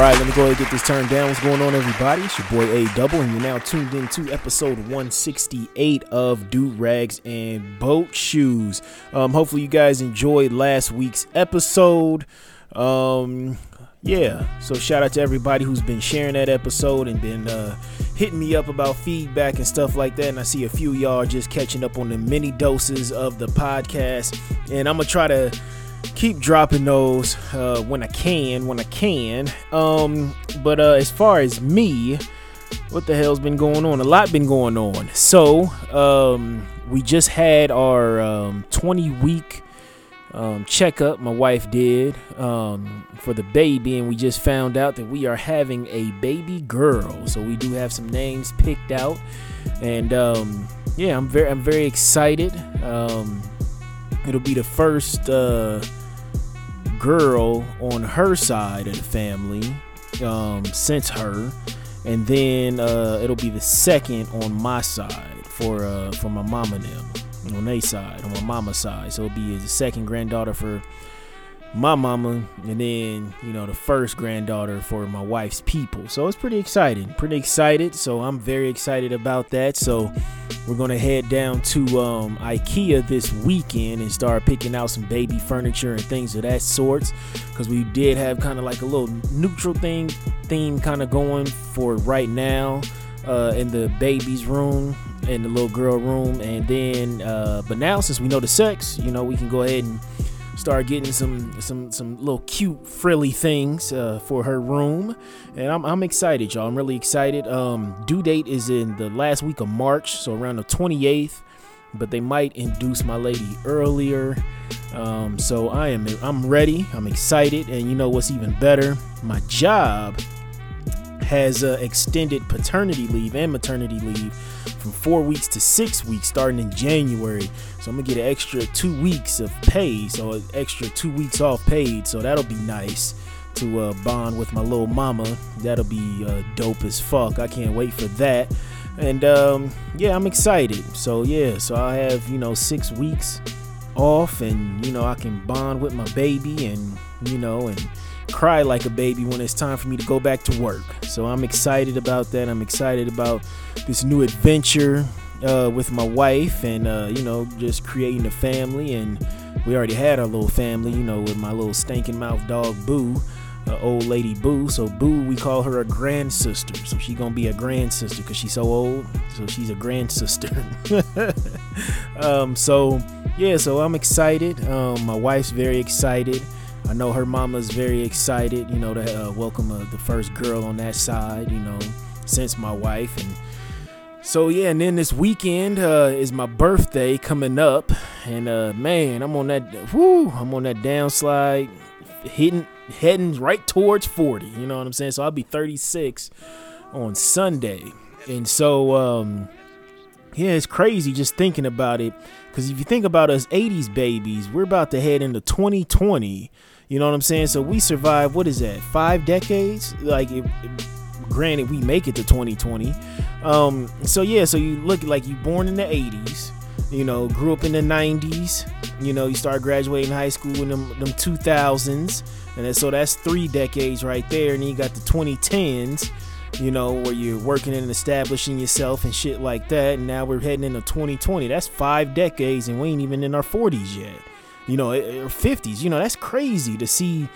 Right, let me go ahead and get this turned down. What's going on, everybody? It's your boy A Double, and you're now tuned in to episode 168 of Do Rags and Boat Shoes. Um, hopefully, you guys enjoyed last week's episode. Um, yeah, so shout out to everybody who's been sharing that episode and been uh, hitting me up about feedback and stuff like that. And I see a few y'all just catching up on the mini doses of the podcast, and I'm gonna try to keep dropping those uh, when I can, when I can. Um, but uh, as far as me, what the hell's been going on? A lot been going on. So um, we just had our um, 20 week um, checkup. My wife did um, for the baby, and we just found out that we are having a baby girl. So we do have some names picked out, and um, yeah, I'm very, I'm very excited. It'll be the first uh, girl on her side of the family um, since her, and then uh, it'll be the second on my side for uh, for my mama them on their side, on my mama's side. So it'll be the second granddaughter for my mama, and then you know the first granddaughter for my wife's people. So it's pretty exciting, pretty excited. So I'm very excited about that. So we're gonna head down to um, IKEA this weekend and start picking out some baby furniture and things of that sorts. Because we did have kind of like a little neutral thing theme kind of going for right now uh, in the baby's room in the little girl room and then uh, but now since we know the sex you know we can go ahead and start getting some some some little cute frilly things uh, for her room. And I'm, I'm excited y'all. I'm really excited. Um due date is in the last week of march so around the 28th but they might induce my lady earlier. Um, so i am i'm ready. I'm excited. And you know what's even better? My job has uh, extended paternity leave and maternity leave from four weeks to six weeks starting in January. So I'm gonna get an extra two weeks of pay, so extra two weeks off paid. So that'll be nice to uh, bond with my little mama. That'll be uh, dope as fuck. I can't wait for that. And um, yeah, I'm excited. So yeah, so I have you know six weeks off, and you know I can bond with my baby, and you know and cry like a baby when it's time for me to go back to work. So I'm excited about that. I'm excited about this new adventure uh, with my wife and, uh, you know, just creating a family. And we already had our little family, you know, with my little stinking mouth dog, Boo. Uh, old lady Boo. So Boo, we call her a grand sister. So she gonna be a grand sister because she's so old. So she's a grand sister. um, so yeah, so I'm excited. Um, my wife's very excited. I know her mama's very excited, you know, to uh, welcome uh, the first girl on that side, you know, since my wife. And so, yeah, and then this weekend uh, is my birthday coming up. And uh, man, I'm on that, whoo, I'm on that downslide, hitting, heading right towards 40, you know what I'm saying? So I'll be 36 on Sunday. And so, um, yeah, it's crazy just thinking about it. Because if you think about us 80s babies, we're about to head into 2020. You know what I'm saying? So we survived, what is that, five decades? Like, granted, we make it to 2020. Um, so yeah, so you look like you born in the 80s, you know, grew up in the 90s, you know, you start graduating high school in them, them 2000s. And then, so that's three decades right there. And then you got the 2010s you know, where you're working and establishing yourself and shit like that. And now we're heading into 2020. That's five decades, and we ain't even in our 40s yet. You know, or 50s. You know, that's crazy to see,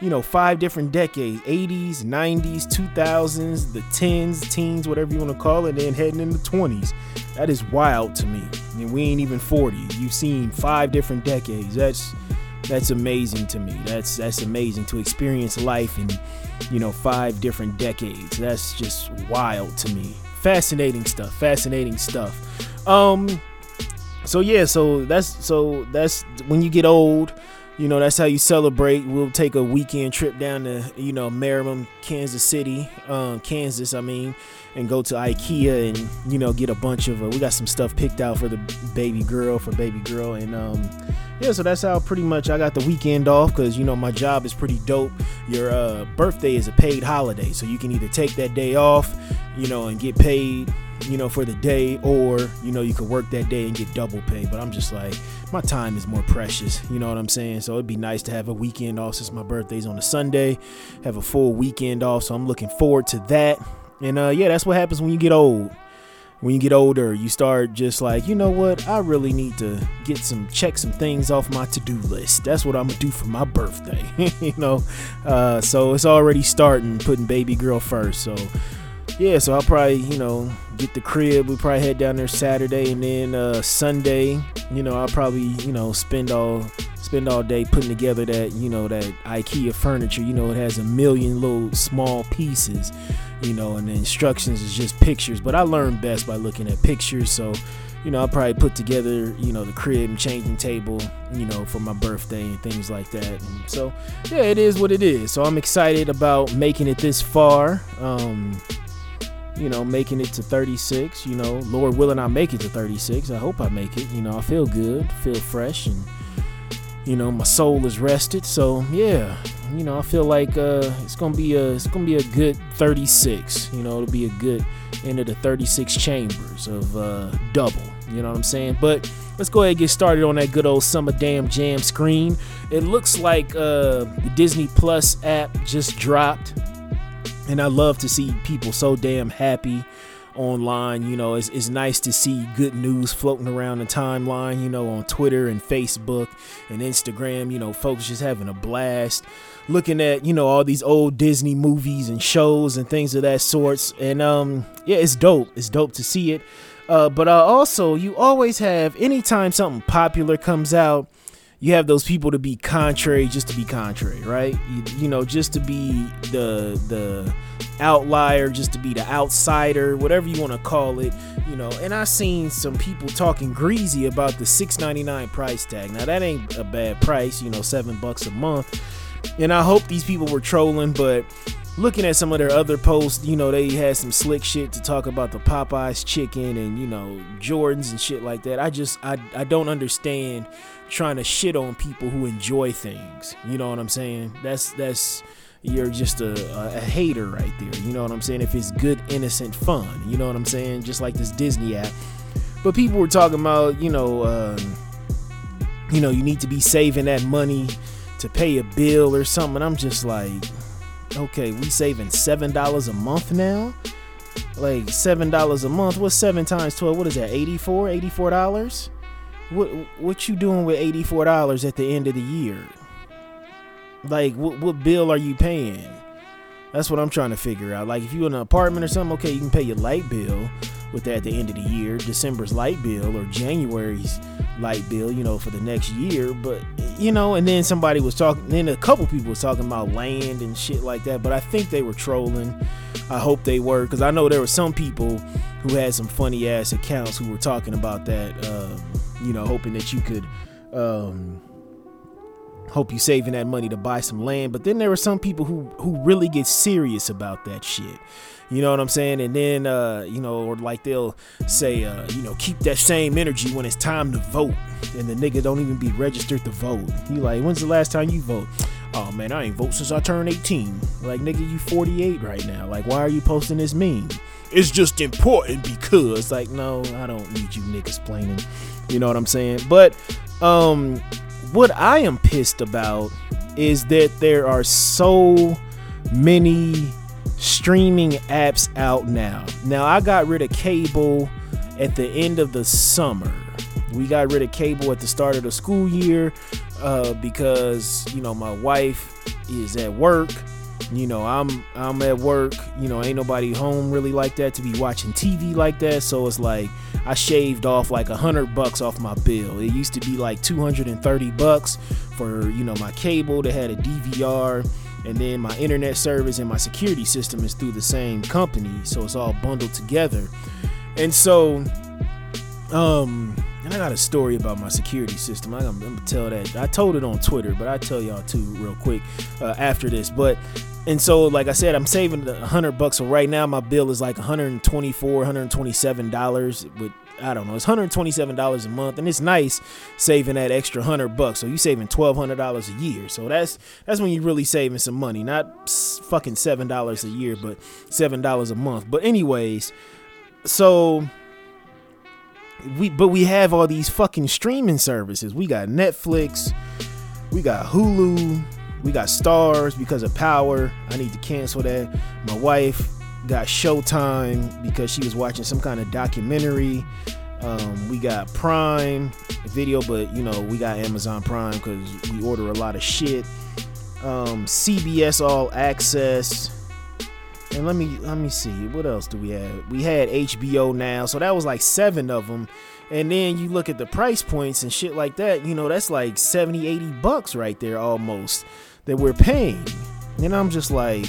you know, five different decades 80s, 90s, 2000s, the 10s, teens, whatever you want to call it, and then heading into 20s. That is wild to me. I mean, we ain't even 40. You've seen five different decades. That's that's amazing to me. That's that's amazing to experience life in you know five different decades. That's just wild to me. Fascinating stuff. Fascinating stuff. Um. So yeah. So that's so that's when you get old. You know that's how you celebrate. We'll take a weekend trip down to you know Merriam, Kansas City, um, Kansas. I mean, and go to IKEA and you know get a bunch of. Uh, we got some stuff picked out for the baby girl for baby girl and um yeah, so that's how pretty much I got the weekend off because you know my job is pretty dope. Your uh, birthday is a paid holiday, so you can either take that day off, you know, and get paid, you know, for the day, or you know you could work that day and get double pay. But I'm just like my time is more precious, you know what I'm saying? So it'd be nice to have a weekend off since my birthday's on a Sunday, have a full weekend off. So I'm looking forward to that. And uh, yeah, that's what happens when you get old when you get older, you start just like, you know what? I really need to get some check some things off my to-do list. That's what I'm gonna do for my birthday. you know, uh, so it's already starting putting baby girl first. So yeah, so I'll probably you know get the crib. We probably head down there Saturday and then uh, Sunday. You know, I'll probably you know spend all spend all day putting together that you know that IKEA furniture. You know, it has a million little small pieces you know, and the instructions is just pictures. But I learn best by looking at pictures. So, you know, I'll probably put together, you know, the crib and changing table, you know, for my birthday and things like that. And so, yeah, it is what it is. So I'm excited about making it this far. Um, you know, making it to 36. You know, Lord willing, I make it to 36. I hope I make it. You know, I feel good, feel fresh, and you know, my soul is rested. So yeah, you know, I feel like uh, it's gonna be a it's gonna be a good 36. You know, it'll be a good end of the 36 chambers of uh, double. You know what I'm saying? But let's go ahead and get started on that good old summer damn jam screen. It looks like uh, the Disney Plus app just dropped, and I love to see people so damn happy online. You know, it's, it's nice to see good news floating around the timeline, you know, on Twitter and Facebook and Instagram. You know, folks just having a blast looking at, you know, all these old Disney movies and shows and things of that sorts. And um, yeah, it's dope. It's dope to see it. Uh, but uh, also, you always have, anytime something popular comes out, you have those people to be contrary just to be contrary, right? You, you know, just to be the the outlier, just to be the outsider, whatever you want to call it, you know. And I seen some people talking greasy about the 6.99 price tag. Now that ain't a bad price, you know, 7 bucks a month. And I hope these people were trolling, but looking at some of their other posts, you know, they had some slick shit to talk about the Popeyes chicken and, you know, Jordans and shit like that. I just I I don't understand trying to shit on people who enjoy things. You know what I'm saying? That's that's you're just a, a, hater right there. You know what I'm saying? If it's good, innocent fun, you know what I'm saying? Just like this Disney app. But people were talking about, you know, uh, you know, you need to be saving that money to pay a bill or something. I'm just like, okay, we saving seven dollars a month now. Like seven dollars a month. What's seven times twelve? What is that? 84 84 dollars. What what you doing with eighty four dollars at the end of the year? Like, what, what bill are you paying? That's what I'm trying to figure out. Like, if you're in an apartment or something, okay, you can pay your light bill with that at the end of the year, December's light bill or January's light bill, you know, for the next year. But you know, and then somebody was talking, then a couple people was talking about land and shit like that. But I think they were trolling. I hope they were, because I know there were some people who had some funny ass accounts who were talking about that. Um, you know, hoping that you could. Um, hope you saving that money to buy some land but then there are some people who who really get serious about that shit you know what i'm saying? And then uh you know or like they'll say uh you know keep that same energy when it's time to vote. And the nigga don't even be registered to vote. You like when's the last time you vote? Oh man i ain't vote since i turned 18 like nigga you 48 right now. Like why are you posting this meme? It's just important because like no i don't need you niggas planning you know what i'm saying? But um what I am pissed about is that there are so many streaming apps out now. Now, I got rid of cable at the end of the summer. We got rid of cable at the start of the school year uh, because, you know, my wife is at work you know, I'm I'm at work, you know, ain't nobody home really like that to be watching TV like that. So it's like I shaved off like a hundred bucks off my bill. It used to be like 230 bucks for, you know, my cable that had a DVR and then my internet service and my security system is through the same company. So it's all bundled together. And so um and I got a story about my security system. I'm, I'm gonna tell that. I told it on Twitter, but I tell y'all too real quick uh, after this. But and so, like I said, I'm saving a hundred bucks. So right now, my bill is like 124, 127 dollars. With I don't know, it's 127 dollars a month, and it's nice saving that extra hundred bucks. So you saving 1,200 dollars a year. So that's that's when you're really saving some money, not fucking seven dollars a year, but seven dollars a month. But anyways, so we but we have all these fucking streaming services. We got Netflix, we got Hulu, we got Starz because of power. I need to cancel that. My wife got Showtime because she was watching some kind of documentary. Um, we got Prime Video, but you know we got Amazon Prime because we order a lot of shit. Um, CBS All Access. And let me let me see what else do we have? We had HBO now, so that was like seven of them. And then you look at the price points and shit like that, you know, that's like 70, 80 bucks right there almost that we're paying. And I'm just like,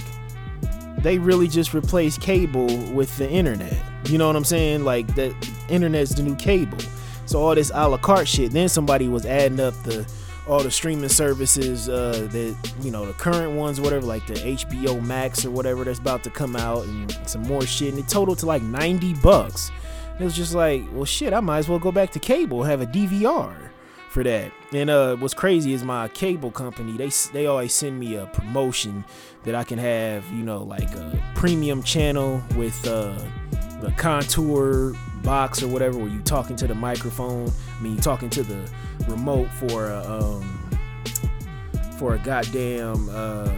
they really just replaced cable with the internet. You know what I'm saying? Like the internet's the new cable. So all this a la carte shit. Then somebody was adding up the all the streaming services uh, that you know the current ones, whatever, like the HBO Max or whatever that's about to come out, and some more shit, and it totaled to like 90 bucks. It was just like, well, shit, I might as well go back to cable, have a DVR for that. And uh, what's crazy is my cable company. They they always send me a promotion that I can have, you know, like a premium channel with uh, the contour box or whatever, where you talking to the microphone. I mean, you talking to the remote for a um, for a goddamn uh,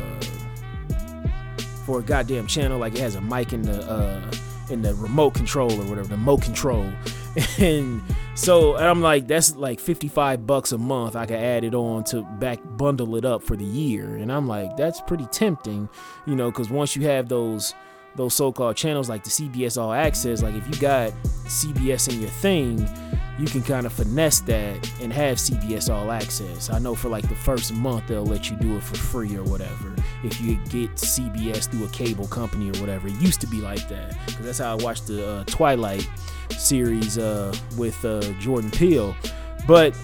for a goddamn channel. Like it has a mic in the uh, in the remote control or whatever, the remote control. And so and I'm like, that's like 55 bucks a month. I could add it on to back bundle it up for the year. And I'm like, that's pretty tempting, you know, because once you have those those so-called channels like the CBS All Access, like if you got CBS in your thing, you can kind of finesse that and have CBS All Access. I know for like the first month they'll let you do it for free or whatever if you get CBS through a cable company or whatever. It used to be like that because that's how I watched the uh, Twilight series uh, with uh, Jordan Peele. But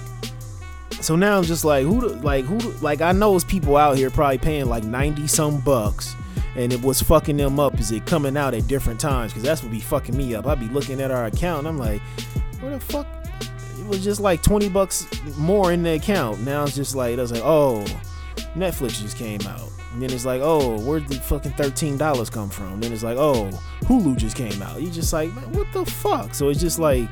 so now I'm just like who like who like I know it's people out here probably paying like 90 some bucks and it was fucking them up is it coming out at different times because that's what be fucking me up i'd be looking at our account and i'm like where the fuck was just like 20 bucks more in the account. Now it's just like it's like oh netflix just came out. And then it's like oh where'd the fucking $13 come from? And then it's like oh hulu just came out. You just like man, what the fuck? So it's just like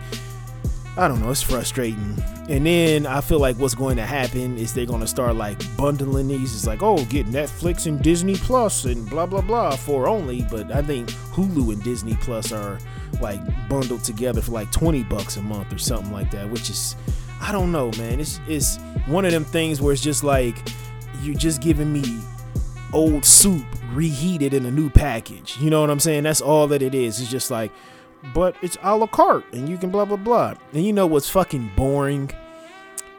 I don't know, it's frustrating. And then I feel like what's going to happen is they're going to start like bundling these. It's like, oh, get Netflix and Disney Plus and blah, blah, blah for only. But I think Hulu and Disney Plus are like bundled together for like 20 bucks a month or something like that, which is, I don't know, man. It's, it's one of them things where it's just like, you're just giving me old soup reheated in a new package. You know what I'm saying? That's all that it is. It's just like, but it's a la carte and you can blah blah blah. And you know what's fucking boring?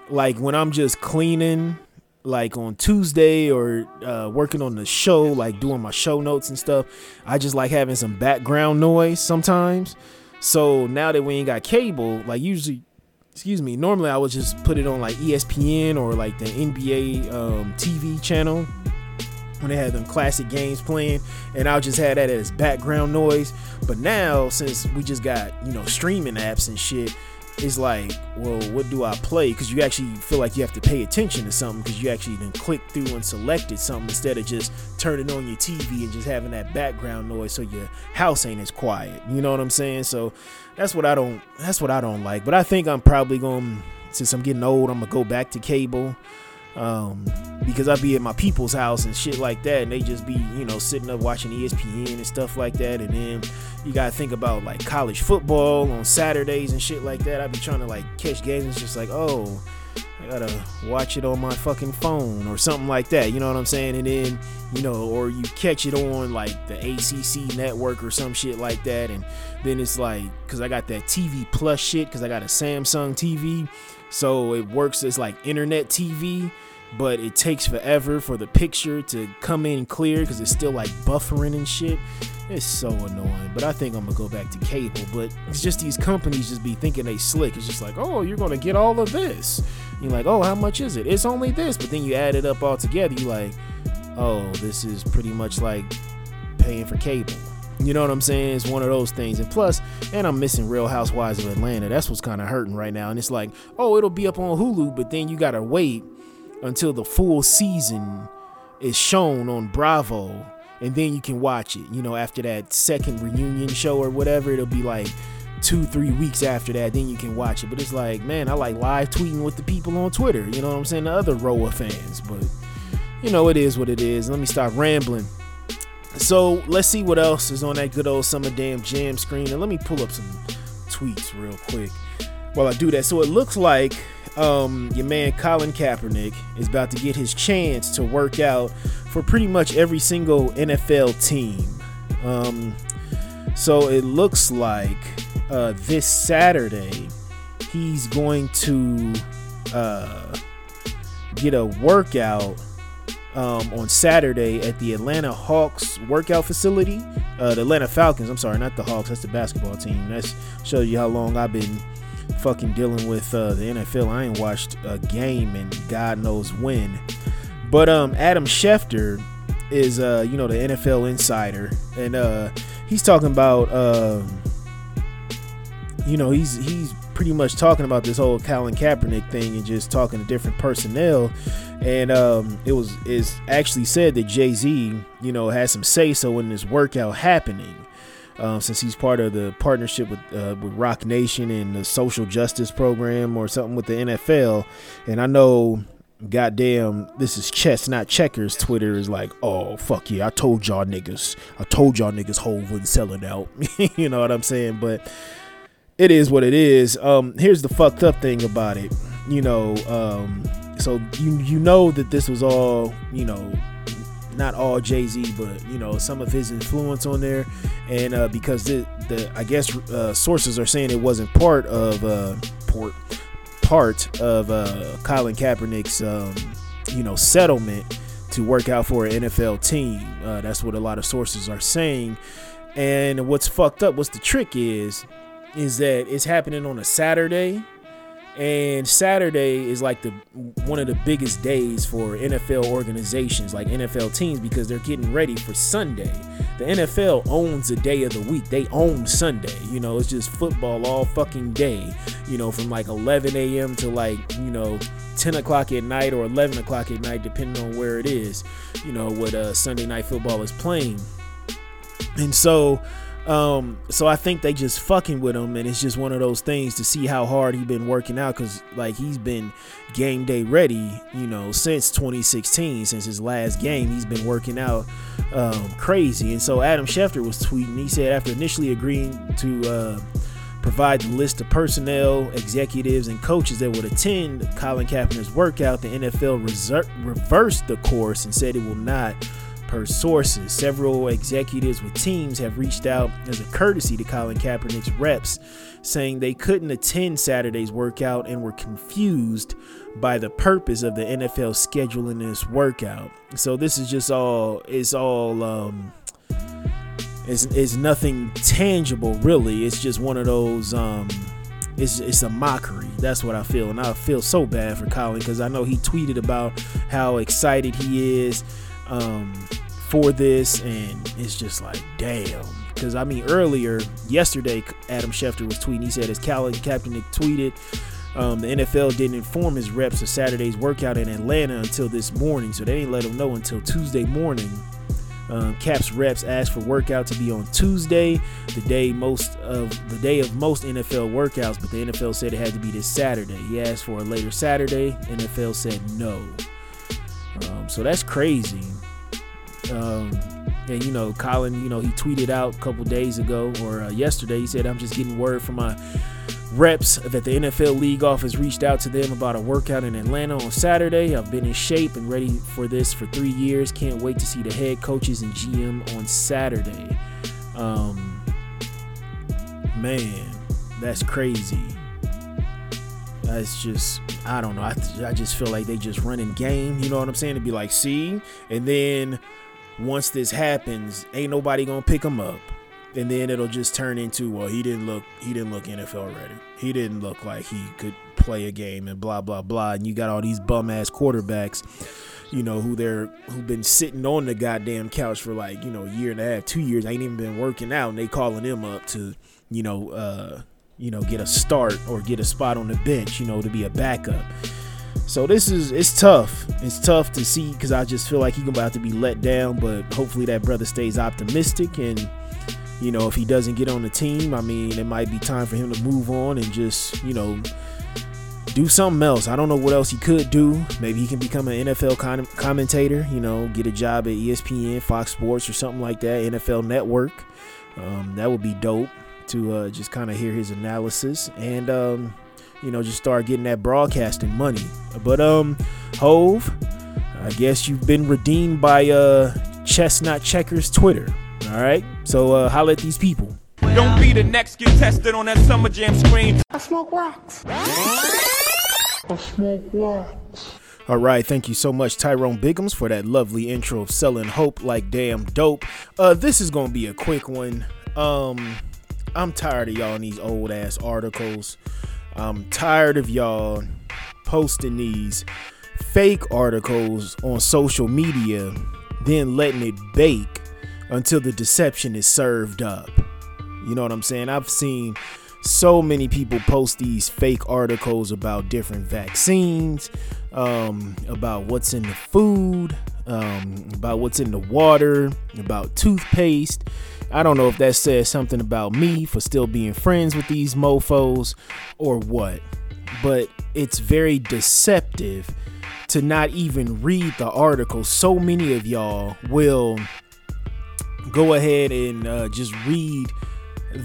Like when I'm just cleaning, like on Tuesday or uh, working on the show, like doing my show notes and stuff, I just like having some background noise sometimes. So now that we ain't got cable, like usually, excuse me, normally I would just put it on like ESPN or like the NBA um, TV channel when they had them classic games playing and I'll just have that as background noise. But now since we just got, you know, streaming apps and shit, it's like, well, what do I play? Because you actually feel like you have to pay attention to something because you actually then click through and selected something instead of just turning on your TV and just having that background noise so your house ain't as quiet. You know what I'm saying? So that's what I don't that's what I don't like. But I think I'm probably going since I'm getting old, I'm gonna go back to cable um, because I be at my people's house and shit like that, and they just be, you know, sitting up watching ESPN and stuff like that. And then you gotta think about like college football on Saturdays and shit like that. I be trying to like catch games. It's just like, oh, I gotta watch it on my fucking phone or something like that. You know what I'm saying? And then, you know, or you catch it on like the ACC network or some shit like that. And then it's like, cause I got that TV Plus shit, cause I got a Samsung TV, so it works as like internet TV but it takes forever for the picture to come in clear because it's still like buffering and shit. It's so annoying. But I think I'm gonna go back to cable. But it's just these companies just be thinking they slick. It's just like, oh, you're gonna get all of this. You're like, oh, how much is it? It's only this. But then you add it up all together, you like, oh, this is pretty much like paying for cable. You know what I'm saying? It's one of those things. And plus, and I'm missing Real Housewives of Atlanta. That's what's kind of hurting right now. And it's like, oh, it'll be up on Hulu, but then you gotta wait until the full season is shown on Bravo and then you can watch it. You know, after that second reunion show or whatever, it'll be like two, three weeks after that, then you can watch it. But it's like, man, I like live tweeting with the people on Twitter. You know what I'm saying? The other RHOA fans. But you know, it is what it is. Let me stop rambling. So let's see what else is on that good old summer damn jam screen. And let me pull up some tweets real quick while I do that. So it looks like um, your man Colin Kaepernick is about to get his chance to work out for pretty much every single NFL team. Um, so it looks like uh, this Saturday he's going to uh, get a workout um, on Saturday at the Atlanta Hawks workout facility. Uh, the Atlanta Falcons, I'm sorry, not the Hawks, that's the basketball team. That shows you how long I've been fucking dealing with uh, the NFL. I ain't watched a game and God knows when. But um, Adam Schefter is uh, you know the NFL insider, and uh, he's talking about uh, you know he's he's pretty much talking about this whole Colin Kaepernick thing and just talking to different personnel. And um, it was is actually said that Jay Z, you know, has some say so in this workout happening um, since he's part of the partnership with uh, with Roc Nation and the social justice program or something with the NFL. And I know, goddamn, this is chess, not checkers. Twitter is like, oh fuck yeah, I told y'all niggas, I told y'all niggas Hove wouldn't sell it out. you know what I'm saying? But it is what it is. Um, here's the fucked up thing about it. You know, um, so you you know that this was all you know not all Jay Z, but you know some of his influence on there, and uh, because the, the I guess uh, sources are saying it wasn't part of uh, port part of uh, Colin Kaepernick's um, you know settlement to work out for an NFL team. Uh, that's what a lot of sources are saying. And what's fucked up, what's the trick is, is that it's happening on a Saturday and Saturday is like the one of the biggest days for NFL organizations, like NFL teams, because they're getting ready for Sunday. The NFL owns a day of the week. They own Sunday. You know, it's just football all fucking day. You know, from like 11 a.m. to like you know 10 o'clock at night or 11 o'clock at night, depending on where it is. You know, what uh, Sunday night football is playing. And so um, so I think they just fucking with him, and it's just one of those things to see how hard he's been working out because like he's been game day ready, you know, since 2016, since his last game, he's been working out um, crazy. And so Adam Schefter was tweeting. He said after initially agreeing to uh, provide the list of personnel, executives, and coaches that would attend Colin Kaepernick's workout, the NFL reser- reversed the course and said it will not Per sources, several executives with teams have reached out as a courtesy to Colin Kaepernick's reps, saying they couldn't attend Saturday's workout and were confused by the purpose of the NFL scheduling this workout. So this is just all it's all um it's, it's nothing tangible really. It's just one of those um it's it's a mockery. That's what I feel, and I feel so bad for Colin because I know he tweeted about how excited he is um, for this, and it's just like, damn. Because I mean, earlier yesterday, Adam Schefter was tweeting. He said, as Colin Kaepernick tweeted, um, the NFL didn't inform his reps of Saturday's workout in Atlanta until this morning, so they didn't let him know until Tuesday morning. Um, Kap's reps asked for workout to be on Tuesday, the day most of the day of most NFL workouts, but the NFL said it had to be this Saturday. He asked for a later Saturday. NFL said no. Um, so that's crazy. Um, and you know, Colin, you know, he tweeted out a couple days ago or uh, yesterday. He said, "I'm just getting word from my reps that the NFL league office reached out to them about a workout in Atlanta on Saturday. I've been in shape and ready for this for three years. Can't wait to see the head coaches and GM on Saturday. Um, man, that's crazy. That's just, I don't know. I, I just feel like they just running game. You know what I'm saying? To be like, see, and then once this happens, ain't nobody gonna pick him up and then it'll just turn into well he didn't look he didn't look NFL ready. He didn't look like he could play a game and blah blah blah. And you got all these bum ass quarterbacks, you know, who they're who've been sitting on the goddamn couch for like, you know, a year and a half, two years, ain't even been working out and they calling them up to, you know, uh, you know, get a start or get a spot on the bench, you know, to be a backup. So this is it's tough. It's tough to see because I just feel like he's about to be let down. But hopefully that brother stays optimistic and you know, if he doesn't get on the team, I mean, it might be time for him to move on and just, you know, do something else. I don't know what else he could do. Maybe he can become an NFL con- commentator, you know, get a job at ESPN, Fox Sports, or something like that, NFL Network. Um, that would be dope to uh, just kind of hear his analysis and, um, you know, just start getting that broadcasting money. But, um, Hove, I guess you've been redeemed by uh, Chess Not Checkers Twitter. All right. So uh, holla at these people. Don't be the next get tested on that summer jam screen. I smoke rocks. I smoke rocks. All right, thank you so much, Tyrone Biggums, for that lovely intro of selling hope like damn dope. Uh, this is gonna be a quick one. Um, I'm tired of y'all in these old ass articles. I'm tired of y'all posting these fake articles on social media, then letting it bake until the deception is served up. You know what I'm saying? I've seen so many people post these fake articles about different vaccines, um, about what's in the food, um, about what's in the water, about toothpaste. I don't know if that says something about me for still being friends with these mofos or what, but it's very deceptive to not even read the article. So many of y'all will go ahead and uh, just read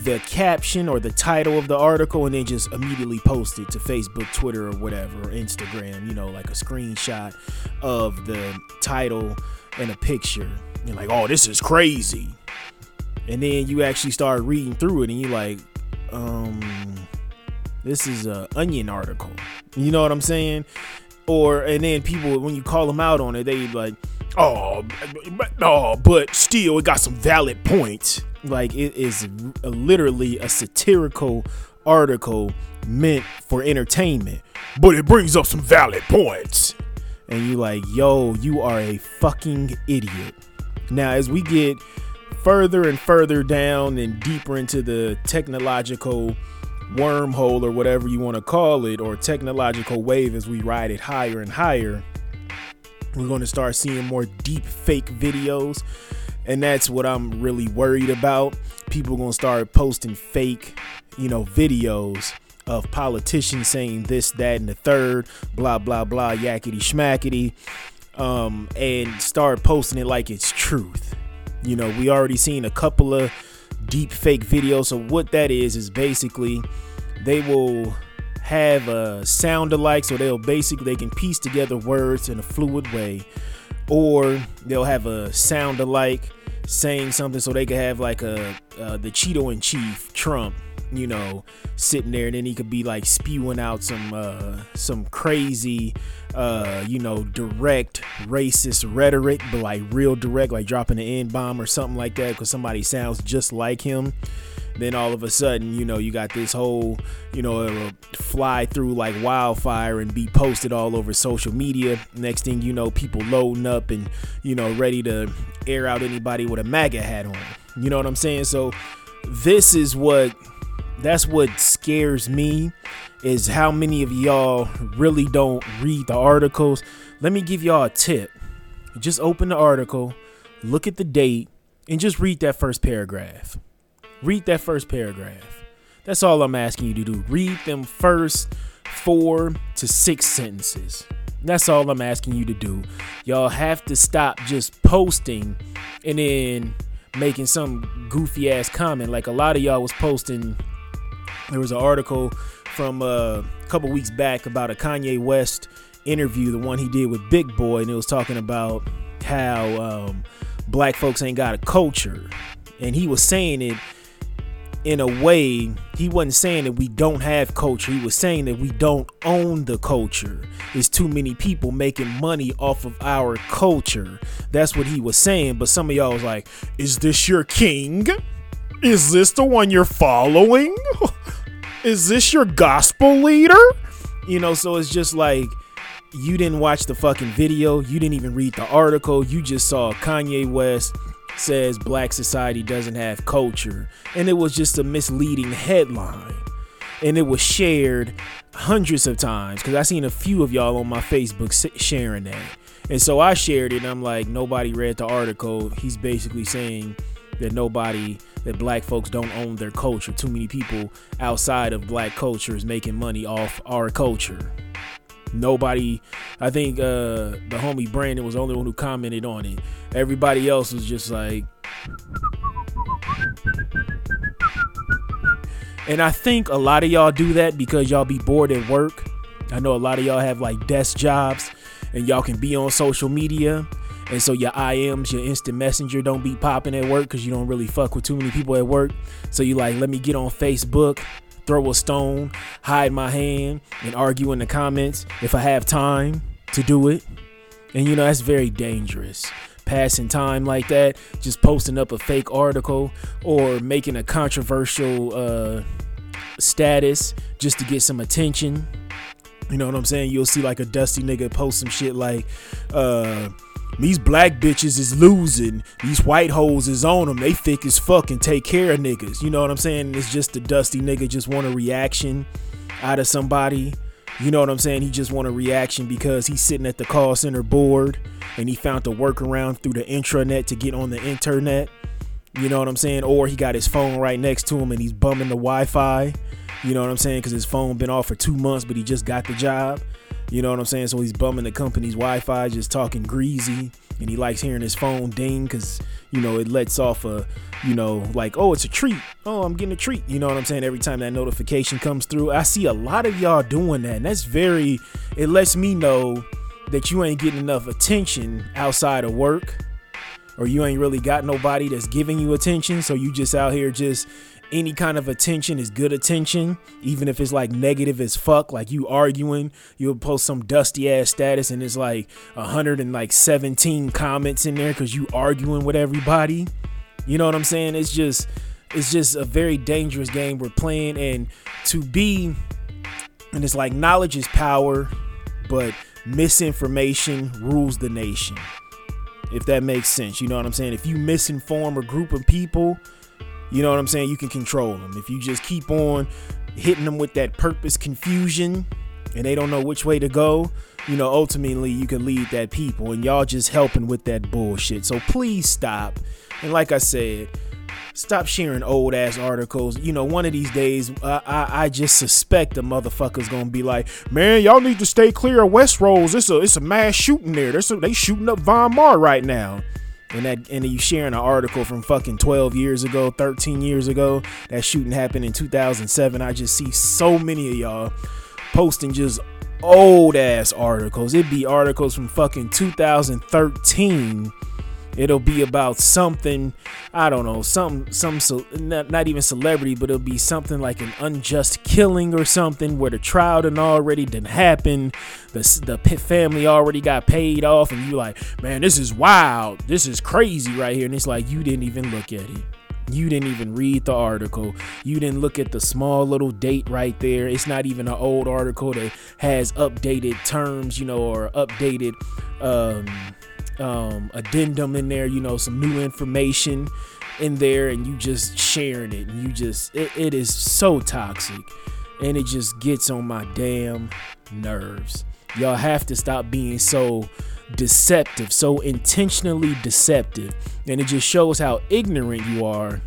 the caption or the title of the article and then just immediately post it to Facebook, Twitter, or whatever, or Instagram, you know, like a screenshot of the title and a picture. You're like, oh, this is crazy. And then you actually start reading through it and you're like, um, this is a onion article. You know what I'm saying? Or and then people when you call them out on it, they like, oh, oh, but still, it got some valid points. Like it is literally a satirical article meant for entertainment, but it brings up some valid points. And you like, yo, you are a fucking idiot. Now, as we get further and further down and deeper into the technological wormhole or whatever you want to call it, or technological wave as we ride it higher and higher, we're going to start seeing more deep fake videos. And that's what I'm really worried about. People going to start posting fake, you know, videos of politicians saying this, that, and the third, blah, blah, blah, yakety schmackety, um, and start posting it like it's truth. You know, we already seen a couple of deep fake videos. So what that is is basically they will have a sound alike so they'll basically they can piece together words in a fluid way or they'll have a sound alike saying something so they could have like a uh, the cheeto in chief trump you know sitting there and then he could be like spewing out some uh some crazy uh you know direct racist rhetoric but like real direct like dropping an n-bomb or something like that because somebody sounds just like him then all of a sudden, you know, you got this whole, you know, it'll fly through like wildfire and be posted all over social media. Next thing you know, people loading up and, you know, ready to air out anybody with a MAGA hat on. You know what I'm saying? So this is what that's what scares me is how many of y'all really don't read the articles. Let me give y'all a tip. Just open the article, look at the date, and just read that first paragraph. Read that first paragraph. That's all I'm asking you to do. Read them first four to six sentences. That's all I'm asking you to do. Y'all have to stop just posting and then making some goofy ass comment. Like a lot of y'all was posting there was an article from uh, a couple weeks back about a Kanye West interview, the one he did with Big Boy, and it was talking about how um, black folks ain't got a culture, and he was saying it in a way he wasn't saying that we don't have culture. He was saying that we don't own the culture. There's too many people making money off of our culture. That's what he was saying but some of y'all was like is this your king? Is this the one you're following is this your gospel leader you know so it's just like you didn't watch the fucking video you didn't even read the article you just saw kanye west says black society doesn't have culture. And it was just a misleading headline. And it was shared hundreds of times because I seen a few of y'all on my Facebook sharing that. And so I shared it and I'm like, nobody read the article. He's basically saying that nobody, that black folks don't own their culture. Too many people outside of black culture is making money off our culture. Nobody, I think uh, the homie Brandon was the only one who commented on it. Everybody else was just like. And I think a lot of y'all do that because y'all be bored at work. I know a lot of y'all have like desk jobs and y'all can be on social media. And so your IMs, your instant messenger don't be popping at work because you don't really fuck with too many people at work. So you like, let me get on Facebook throw a stone, hide my hand, and argue in the comments if I have time to do it. And you know, that's very dangerous. Passing time like that, just posting up a fake article or making a controversial uh, status just to get some attention. You know what I'm saying? You'll see like a dusty nigga post some shit like, uh, these black bitches is losing. These white hoes is on them. They thick as fuck and take care of niggas. You know what I'm saying? It's just the dusty nigga just want a reaction out of somebody. You know what I'm saying? He just want a reaction because he's sitting at the call center board and he found the workaround through the intranet to get on the internet. You know what I'm saying? Or he got his phone right next to him and he's bumming the Wi-Fi. You know what I'm saying? Because his phone been off for two months, but he just got the job. You know what I'm saying? So he's bumming the company's Wi-Fi, just talking greasy, and he likes hearing his phone ding because you know it lets off a, you know, like oh it's a treat. Oh I'm getting a treat. You know what I'm saying? Every time that notification comes through, I see a lot of y'all doing that, and that's very. It lets me know that you ain't getting enough attention outside of work or you ain't really got nobody that's giving you attention so you just out here just any kind of attention is good attention, even if it's like negative as fuck. Like you arguing, you'll post some dusty ass status and it's like a hundred and like seventeen comments in there because you arguing with everybody. You know what I'm saying? It's just it's just a very dangerous game we're playing and to be and it's like knowledge is power, but misinformation rules the nation. If that makes sense. You know what I'm saying? If you misinform a group of people, you know what I'm saying? You can control them. If you just keep on hitting them with that purpose confusion and they don't know which way to go, you know, ultimately you can lead that people and y'all just helping with that bullshit. So please stop. And like I said, stop sharing old ass articles. You know, one of these days, I, I, just suspect the motherfucker's gonna be like, man, y'all need to stay clear of Westroads. It's a it's a mass shooting there. There's a, they shooting up Von Maur right now and that and you sharing an article from fucking 12 years ago 13 years ago that shooting happened in 2007 i just see so many of y'all posting just old ass articles. It'd be articles from fucking 2013 it'll be about something i don't know some some not, not even celebrity but it'll be something like an unjust killing or something where the trial done already done happened the, the family already got paid off and you like man this is wild this is crazy right here and it's like you didn't even look at it you didn't even read the article. You didn't look at the small little date right there. It's not even an old article that has updated terms, you know, or updated um, um, addendum in there, you know, some new information in there, and you just sharing it, and you just it, it is so toxic, and it just gets on my damn nerves. Y'all have to stop being so deceptive, so intentionally deceptive, and it just shows how ignorant you are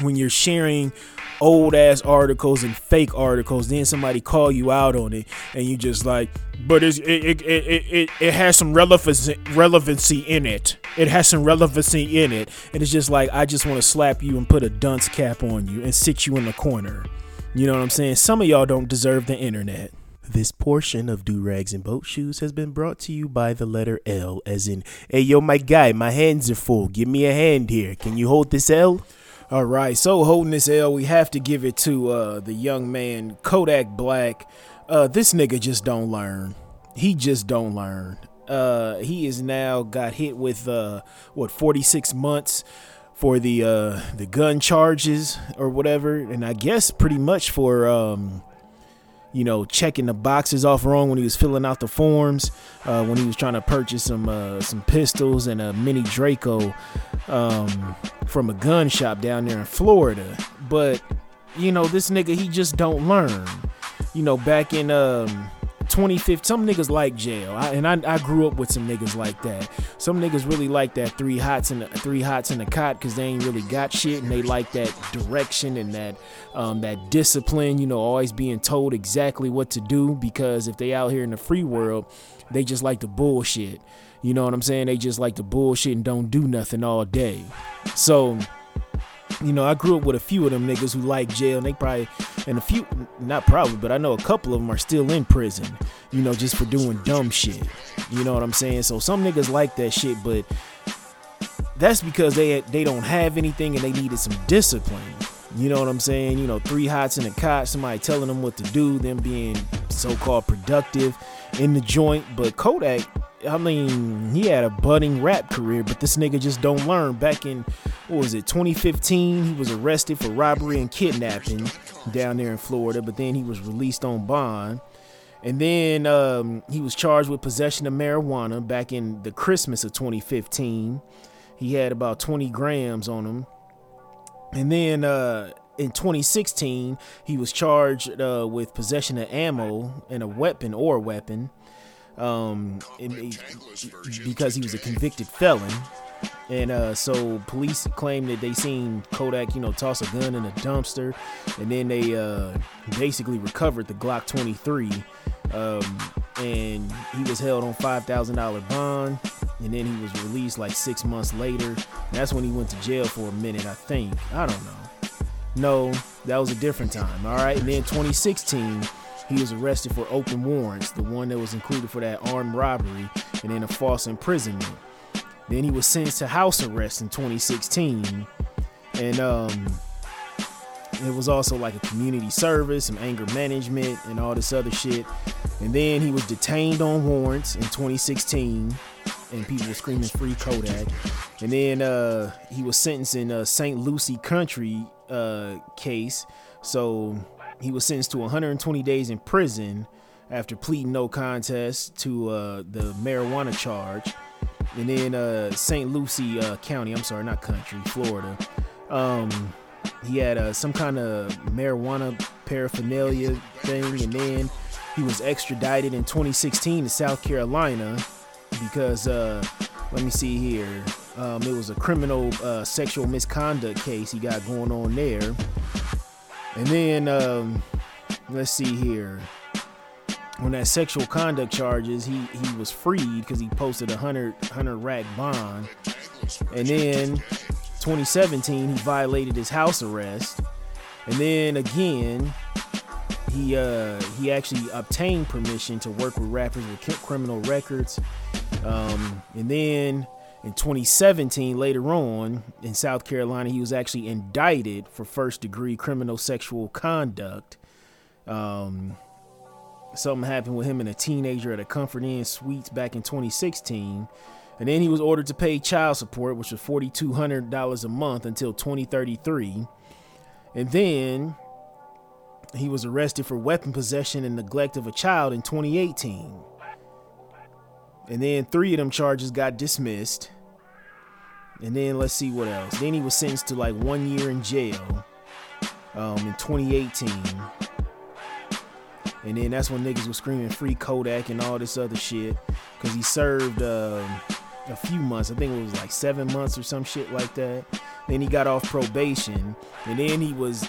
when you're sharing old ass articles and fake articles then somebody call you out on it and you just like but it, it, it, it, it has some relevancy relevancy in it it has some relevancy in it and it's just like i just want to slap you and put a dunce cap on you and sit you in the corner You know what I'm saying? Some of y'all don't deserve the internet. This portion of Do Rags and Boat Shoes has been brought to you by the letter L, as in, hey, yo, my guy, my hands are full. Give me a hand here. Can you hold this L? All right, so holding this L, we have to give it to uh, the young man, Kodak Black. Uh, this nigga just don't learn. He just don't learn. Uh, he is now got hit with uh, what 46 months for the uh, the gun charges or whatever, and I guess pretty much for um, you know checking the boxes off wrong when he was filling out the forms uh, when he was trying to purchase some uh, some pistols and a mini Draco um, from a gun shop down there in Florida. But you know this nigga he just don't learn. You know back in um, 2015 some niggas like jail. I, and I, I grew up with some niggas like that. Some niggas really like that three hots in the three hots in the cot because they ain't really got shit and they like that direction and that um, that discipline you know always being told exactly what to do because if they out here in the free world they just like the bullshit. You know what i'm saying? They just like the bullshit and don't do nothing all day. So you know, I grew up with a few of them niggas who like jail, and they probably, and a few, not probably, but I know a couple of them are still in prison, you know, just for doing dumb shit. You know what I'm saying? So some niggas like that shit, but that's because they they don't have anything and they needed some discipline. You know what I'm saying? You know, three hots in a cot, somebody telling them what to do, them being so-called productive in the joint. But Kodak, I mean, he had a budding rap career, but this nigga just don't learn. Back in what was it, 2015, he was arrested for robbery and kidnapping down there in Florida, but then he was released on bond. And then um, he was charged with possession of marijuana back in the Christmas of 2015. He had about 20 grams on him. And then uh, in 2016, he was charged uh, with possession of ammo and a weapon or a weapon um, because he was a convicted felon. And uh, so police claim that they seen Kodak, you know, toss a gun in a dumpster, and then they uh, basically recovered the Glock 23. Um, and he was held on five thousand dollar bond, and then he was released like six months later. That's when he went to jail for a minute, I think. I don't know. No, that was a different time. All right, and then 2016 he was arrested for open warrants, the one that was included for that armed robbery and then a false imprisonment. Then he was sentenced to house arrest in 2016. And um, it was also like a community service, some anger management, and all this other shit. And then he was detained on warrants in 2016, and people were screaming "Free Kodak." And then uh, he was sentenced in a St. Lucie County uh, case. So he was sentenced to 120 days in prison after pleading no contest to uh, the marijuana charge. And then uh, St. Lucie uh, County, I'm sorry, not country, Florida. Um, he had uh, some kind of marijuana paraphernalia thing, and then he was extradited in 2016 to South Carolina because, uh, let me see here, um, it was a criminal uh, sexual misconduct case he got going on there. And then um, let's see here. On that sexual conduct charges, he he was freed because he posted a hundred hundred rack bond. And then 2017, he violated his house arrest. And then again, he uh he actually obtained permission to work with rappers with criminal records. Um, and then in 2017, later on in South Carolina, he was actually indicted for first degree criminal sexual conduct. Um, something happened with him and a teenager at a Comfort Inn Suites back in 2016. And then he was ordered to pay child support, which was $4,200 a month until 2033. And then he was arrested for weapon possession and neglect of a child in 2018. And then three of them charges got dismissed. And then let's see what else. Then he was sentenced to like one year in jail um, in 2018. And then that's when niggas was screaming free Kodak and all this other shit. Cause he served uh, a few months. I think it was like seven months or some shit like that. Then he got off probation. And then he was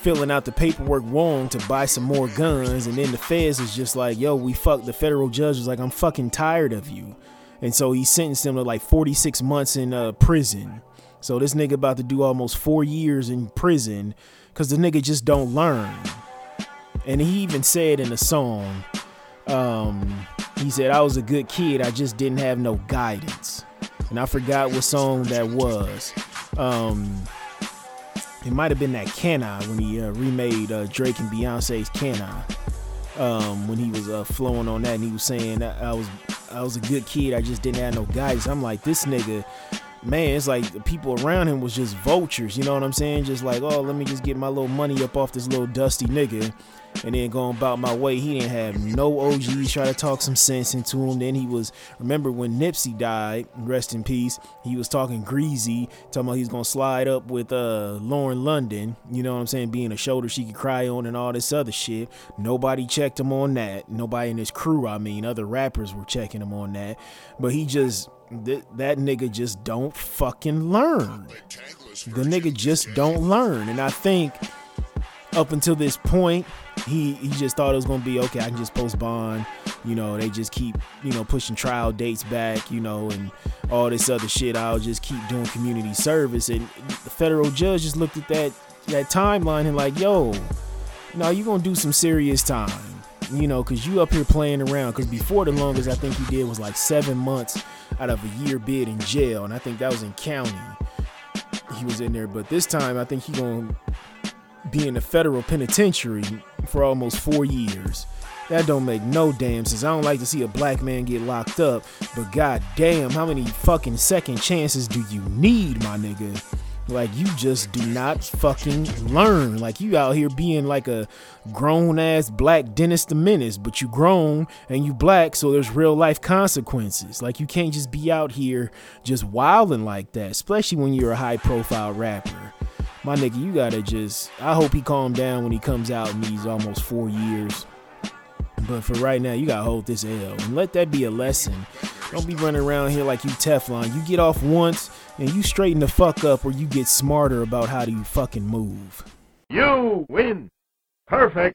filling out the paperwork wrong to buy some more guns. And then the feds is just like, yo, we fucked. The federal judge was like, I'm fucking tired of you. And so he sentenced him to like 46 months in uh, prison. So this nigga about to do almost four years in prison because the nigga just don't learn. And he even said in the song, um, he said, I was a good kid, I just didn't have no guidance. And I forgot what song that was. Um, it might have been that Can I when he uh, remade uh, Drake and Beyonce's Can I. Um, when he was uh, flowing on that and he was saying I was I was a good kid, I just didn't have no guidance. I'm like, this nigga man, it's like the people around him was just vultures. You know what I'm saying? Just like, oh, let me just get my little money up off this little dusty nigga, and then going about my way. He didn't have no OGs try to talk some sense into him. Then he was remember when Nipsey died, rest in peace. He was talking greasy, talking about he's gonna slide up with uh Lauren London. You know what I'm saying? Being a shoulder she could cry on and all this other shit. Nobody checked him on that. Nobody in his crew, I mean, other rappers were checking him on that. But he just that that nigga just don't fucking learn. The nigga just don't learn, and I think up until this point, he he just thought it was gonna be okay. I can just post bond. You know, they just keep you know pushing trial dates back. You know, and all this other shit. I'll just keep doing community service. And the federal judge just looked at that that timeline and like, yo, now you gonna do some serious time. You know, cause you up here playing around. Cause before the longest I think he did was like seven months out of a year bid in jail, and I think that was in county. He was in there, but this time I think he gonna be in the federal penitentiary for almost four years. That don't make no damn sense. I don't like to see a black man get locked up, but god damn, how many fucking second chances do you need, my nigga? Like you just do not fucking learn. Like you out here being like a grown ass black Dennis the Menace, but you grown and you black, so there's real life consequences. Like you can't just be out here just wilding like that, especially when you're a high profile rapper. My nigga, you gotta just. I hope he calm down when he comes out in these almost four years. But for right now, you gotta hold this L and let that be a lesson. Don't be running around here like you Teflon. You get off once and you straighten the fuck up or you get smarter about how do you fucking move. You win. Perfect.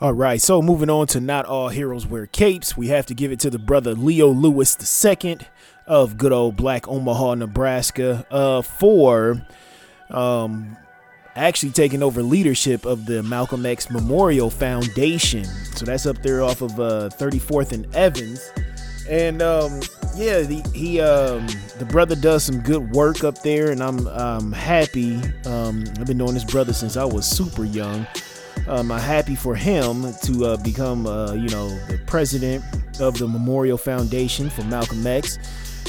All right, so moving on to Not All Heroes Wear Capes, we have to give it to the brother Leo Louis II of good old Black Omaha, Nebraska, uh, for um, actually taking over leadership of the Malcolm X Memorial Foundation. So that's up there off of uh, 34th and Evans. And um, yeah, the, he um, the brother does some good work up there, and I'm um, happy. I've been knowing this brother since I was super young. Um, I'm happy for him to uh, become, uh, you know, the president of the Memorial Foundation for Malcolm X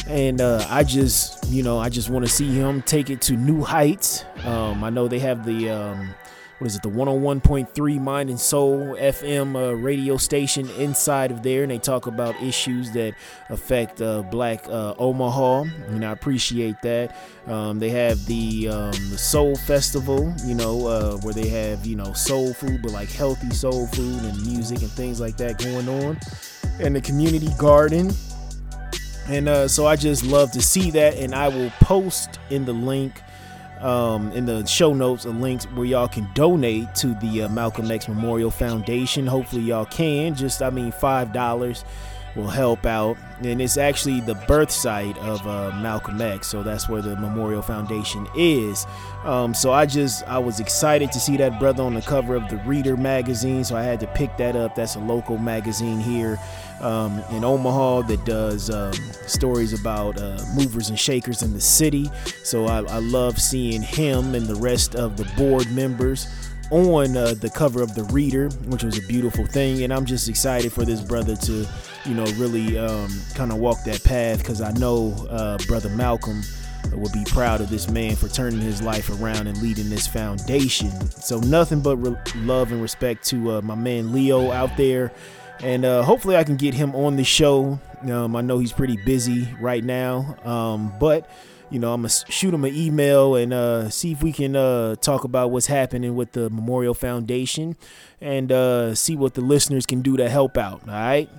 and uh, I just, you know, I just want to see him take it to new heights. Um, I know they have the, um, what is it, the 101.3 Mind and Soul FM uh, radio station inside of there, and they talk about issues that affect uh, Black uh, Omaha, and I appreciate that. Um, they have the um, the Soul Festival, you know, uh, where they have you know soul food, but like healthy soul food and music and things like that going on, and the community garden and uh, so I just love to see that, and I will post in the link, um, in the show notes, a link where y'all can donate to the uh, Malcolm X Memorial Foundation. Hopefully, y'all can. Just, I mean, five dollars will help out. And it's actually the birth site of uh, Malcolm X, so that's where the Memorial Foundation is. Um, so I just I was excited to see that brother on the cover of the Reader magazine, so I had to pick that up. That's a local magazine here um, in Omaha that does um, stories about uh, movers and shakers in the city. So I, I love seeing him and the rest of the board members on uh, the cover of the reader which was a beautiful thing and i'm just excited for this brother to you know really um, kind of walk that path because i know uh, brother malcolm will be proud of this man for turning his life around and leading this foundation so nothing but re- love and respect to uh, my man leo out there and uh, hopefully I can get him on the show. Um, I know he's pretty busy right now, um, but you know I'm gonna shoot him an email and uh, see if we can uh, talk about what's happening with the Memorial Foundation and uh, see what the listeners can do to help out. All right.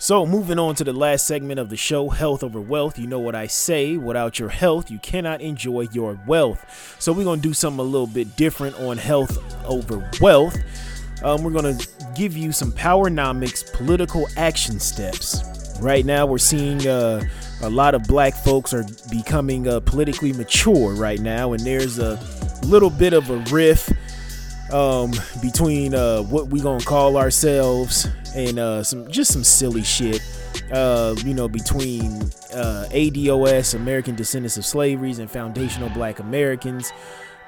So, moving on to the last segment of the show, health over wealth. You know what I say, without your health, you cannot enjoy your wealth. So, we're going to do something a little bit different on health over wealth. Um, we're going to give you some Powernomics political action steps. Right now, we're seeing uh, a lot of black folks are becoming uh, politically mature right now, and there's a little bit of a rift um, between uh, what we gonna call ourselves and uh, some just some silly shit. Uh, you know, between uh, ADOS, American Descendants of Slaveries, and Foundational Black Americans.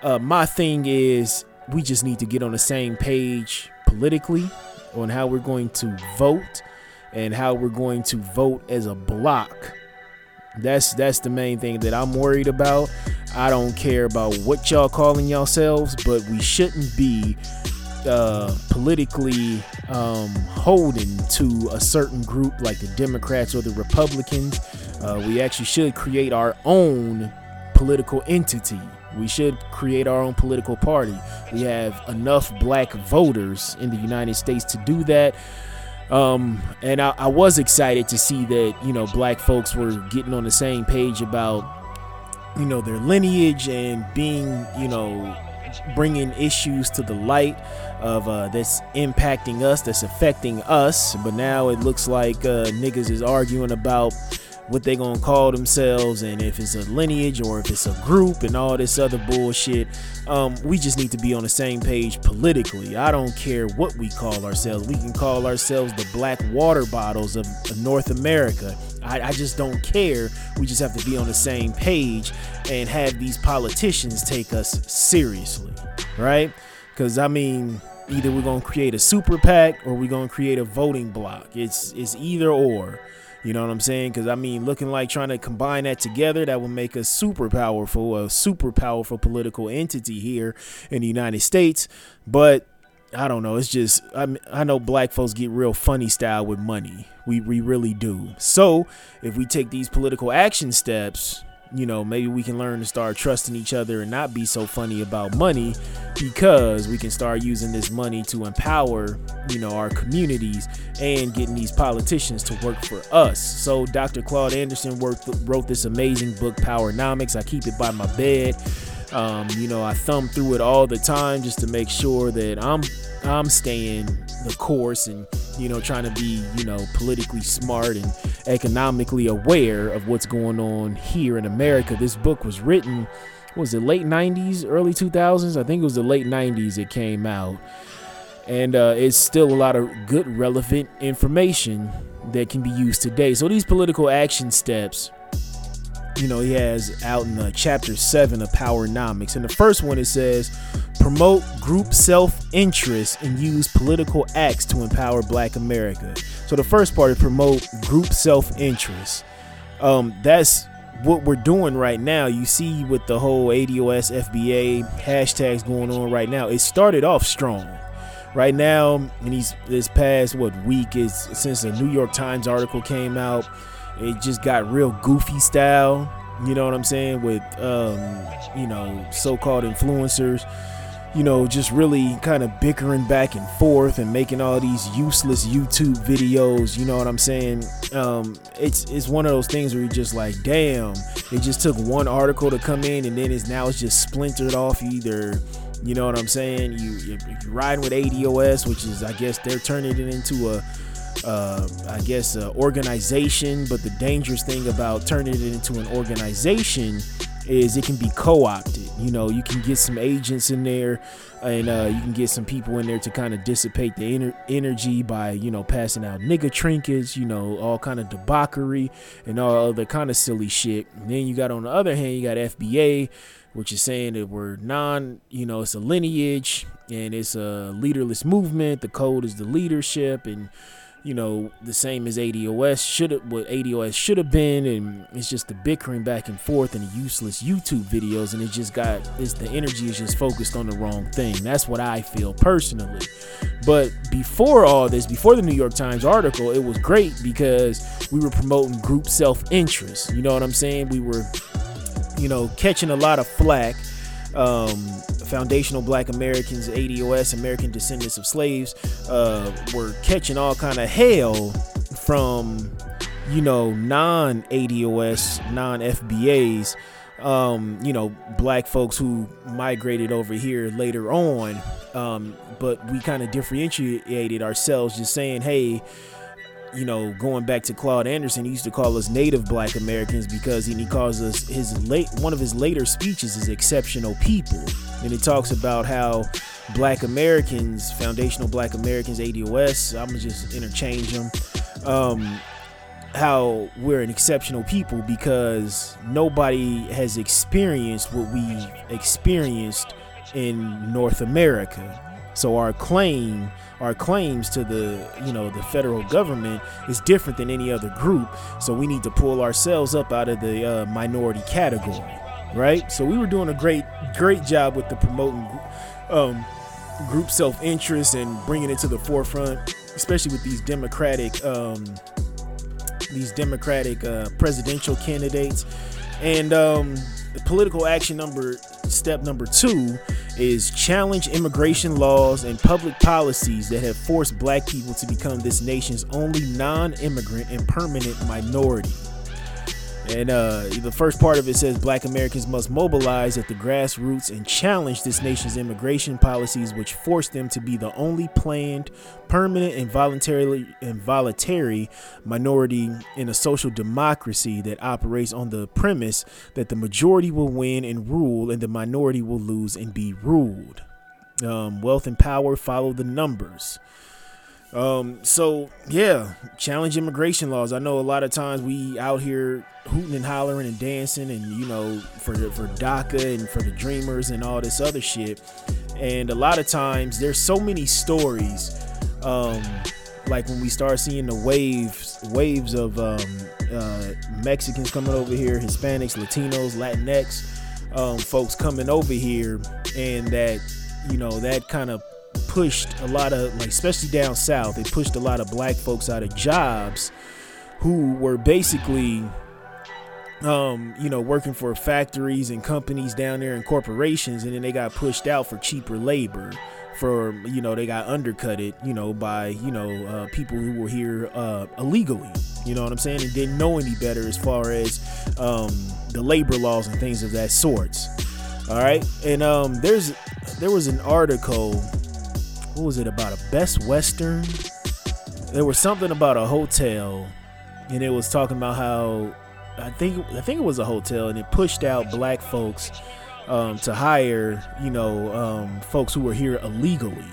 Uh, my thing is, we just need to get on the same page politically on how we're going to vote and how we're going to vote as a block. That's that's the main thing that I'm worried about. I don't care about what y'all calling yourselves, but we shouldn't be uh, politically um, holding to a certain group like the Democrats or the Republicans. Uh, we actually should create our own political entity. We should create our own political party. We have enough black voters in the United States to do that. Um, and I, I was excited to see that, you know, black folks were getting on the same page about, you know, their lineage and being, you know, bringing issues to the light of uh, that's impacting us, that's affecting us. But now it looks like uh, niggas is arguing about what they gonna call themselves and if it's a lineage or if it's a group and all this other bullshit. Um, we just need to be on the same page politically. I don't care what we call ourselves. We can call ourselves the black water bottles of, of north america. I, I just don't care. We just have to be on the same page and have these politicians take us seriously right? Because i mean either we're gonna create a super pac or we're gonna create a voting block. It's it's either or you know what I'm saying? Because I mean, looking like trying to combine that together, that would make us super powerful, a super powerful political entity here in the United States. But I don't know. It's just I I know black folks get real funny style with money. We we really do. So if we take these political action steps, you know, maybe we can learn to start trusting each other and not be so funny about money because we can start using this money to empower, you know, our communities and getting these politicians to work for us. So Dr. Claude Anderson worked, wrote this amazing book, Powernomics. I keep it by my bed. Um, you know, I thumb through it all the time just to make sure that I'm I'm staying the course and you know trying to be you know politically smart and economically aware of what's going on here in America. This book was written was it late 90s, early 2000s? I think it was the late 90s it came out. And uh, it's still a lot of good relevant information that can be used today. So these political action steps you know, he has out in uh, chapter seven of Powernomics. And the first one it says, promote group self interest and use political acts to empower black America. So the first part is promote group self interest. Um, that's what we're doing right now. You see with the whole ADOS FBA hashtags going on right now, it started off strong. Right now, in these this past what week is since the New York Times article came out it just got real goofy style you know what i'm saying with um, you know so-called influencers you know just really kind of bickering back and forth and making all these useless youtube videos you know what i'm saying? Um, it's it's one of those things where you're just like damn it just took one article to come in and then it's now it's just splintered off either you know what i'm saying? You if you're riding with ados which is i guess they're turning it into a uh, I guess, uh, organization. But the dangerous thing about turning it into an organization is it can be co-opted. You know, you can get some agents in there, and uh, you can get some people in there to kind of dissipate the ener- energy by, you know, passing out nigga trinkets. You know, all kind of debauchery and all other kind of silly shit. And then you got on the other hand, you got FBA, which is saying that we're non, you know, it's a lineage and it's a leaderless movement. The code is the leadership and you know, the same as ADOS should have what ADOS should have been, and it's just the bickering back and forth and the useless YouTube videos, and it just got it's the energy is just focused on the wrong thing. That's what I feel personally. But before all this, before the New York Times article, it was great because we were promoting group self-interest. You know what I'm saying? We were, you know, catching a lot of flack um, foundational black americans ados american descendants of slaves uh, were catching all kind of hell from you know non ados non fbas um, you know black folks who migrated over here later on. Um, but we kind of differentiated ourselves just saying hey you know, going back to Claude Anderson, he used to call us Native Black Americans because he, he calls us his late one of his later speeches is exceptional people, and it talks about how Black Americans, foundational Black Americans, ADOS. I'm gonna just interchange them. Um, how we're an exceptional people because nobody has experienced what we experienced in North America. So our claim, our claims to the, you know, the federal government is different than any other group. So we need to pull ourselves up out of the uh, minority category, right? So we were doing a great, great job with the promoting um, group self-interest and bringing it to the forefront, especially with these democratic, um, these democratic uh, presidential candidates, and um, political action number step number two is challenge immigration laws and public policies that have forced black people to become this nation's only non-immigrant and permanent minority. And uh, the first part of it says black Americans must mobilize at the grassroots and challenge this nation's immigration policies, which force them to be the only planned, permanent, and voluntarily involuntary minority in a social democracy that operates on the premise that the majority will win and rule, and the minority will lose and be ruled. Um, wealth and power follow the numbers. Um, so yeah, challenge immigration laws. I know a lot of times we out here hooting and hollering and dancing and you know for for DACA and for the dreamers and all this other shit. And a lot of times there's so many stories um like when we start seeing the waves waves of um, uh, Mexicans coming over here, Hispanics, Latinos, Latinx um, folks coming over here, and that you know that kind of pushed a lot of like especially down south they pushed a lot of black folks out of jobs who were basically um, you know, working for factories and companies down there and corporations, and then they got pushed out for cheaper labor. For you know, they got undercutted, you know, by you know uh, people who were here uh, illegally. You know what I'm saying? And didn't know any better as far as um, the labor laws and things of that sort. All right, and um, there's there was an article. What was it about? A Best Western? There was something about a hotel, and it was talking about how I think I think it was a hotel, and it pushed out black folks um, to hire, you know, um, folks who were here illegally,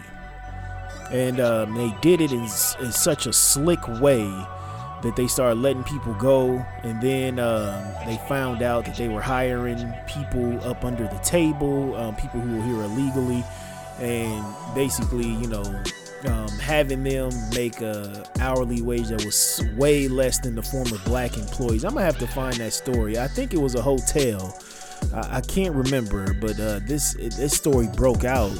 and um, they did it in, in, such a slick way that they started letting people go, and then um, they found out that they were hiring people up under the table, um, people who were here illegally, and basically, you know, um, having them make a hourly wage that was way less than the former black employees. I'm gonna have to find that story. I think it was a hotel. I, I can't remember, but uh, this this story broke out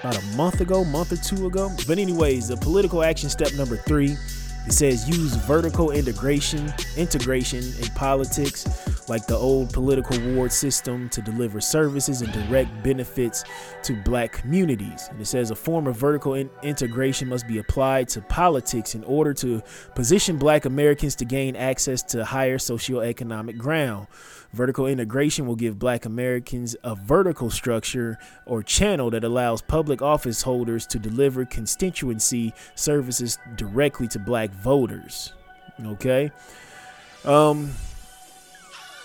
about a month ago, month or two ago. But anyways, the political action step number three it says use vertical integration, integration in politics, like the old political ward system, to deliver services and direct benefits to black communities. And it says a form of vertical in- integration must be applied to politics in order to position black Americans to gain access to higher socioeconomic ground. Vertical integration will give black Americans a vertical structure or channel that allows public office holders to deliver constituency services directly to black voters. Okay? Um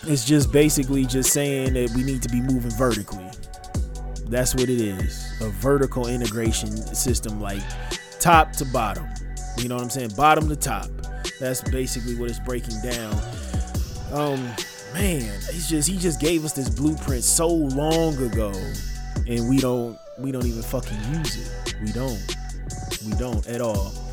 it's just basically just saying that we need to be moving vertically. That's what it is. A vertical integration system like top to bottom. You know what I'm saying? Bottom to top. That's basically what it's breaking down. Um man, he's just he just gave us this blueprint so long ago, and we don't we don't even fucking use it. We don't. We don't at all.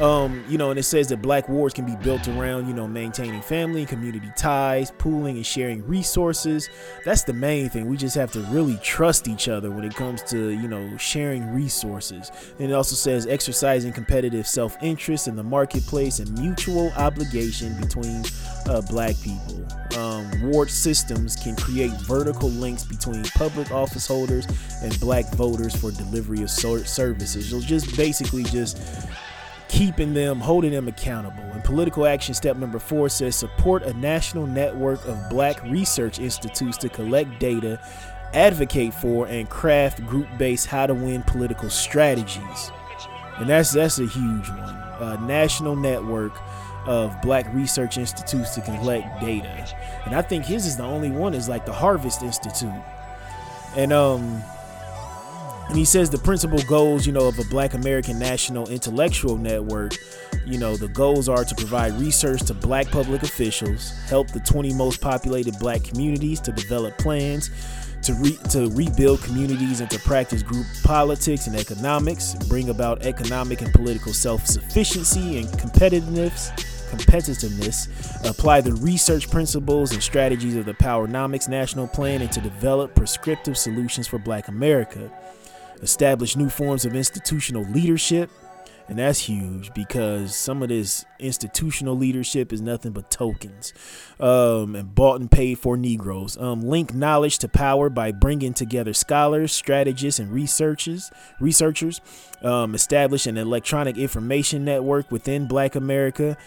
Um, you know, and it says that black wards can be built around, you know, maintaining family and community ties, pooling and sharing resources. That's the main thing. We just have to really trust each other when it comes to, you know, sharing resources. And it also says exercising competitive self interest in the marketplace and mutual obligation between uh, black people. Um, ward systems can create vertical links between public office holders and black voters for delivery of services. You'll just basically just keeping them, holding them accountable. And political action step number four says support a national network of black research institutes to collect data, advocate for, and craft group based how to win political strategies. and that's that's a huge one. A national network of black research institutes to collect data, and I think his is the only one is like the Harvest Institute, and um. And he says the principal goals, you know, of a Black American National Intellectual Network, you know, the goals are to provide research to black public officials, help the 20 most populated black communities to develop plans to, re- to rebuild communities and to practice group politics and economics, bring about economic and political self-sufficiency and competitiveness, competitiveness, apply the research principles and strategies of the Powernomics National Plan, and to develop prescriptive solutions for Black America, establish new forms of institutional leadership. And that's huge because some of this institutional leadership is nothing but tokens um, and bought and paid for Negroes. Um, link knowledge to power by bringing together scholars, strategists, and researchers. Researchers um, establish an electronic information network within Black America.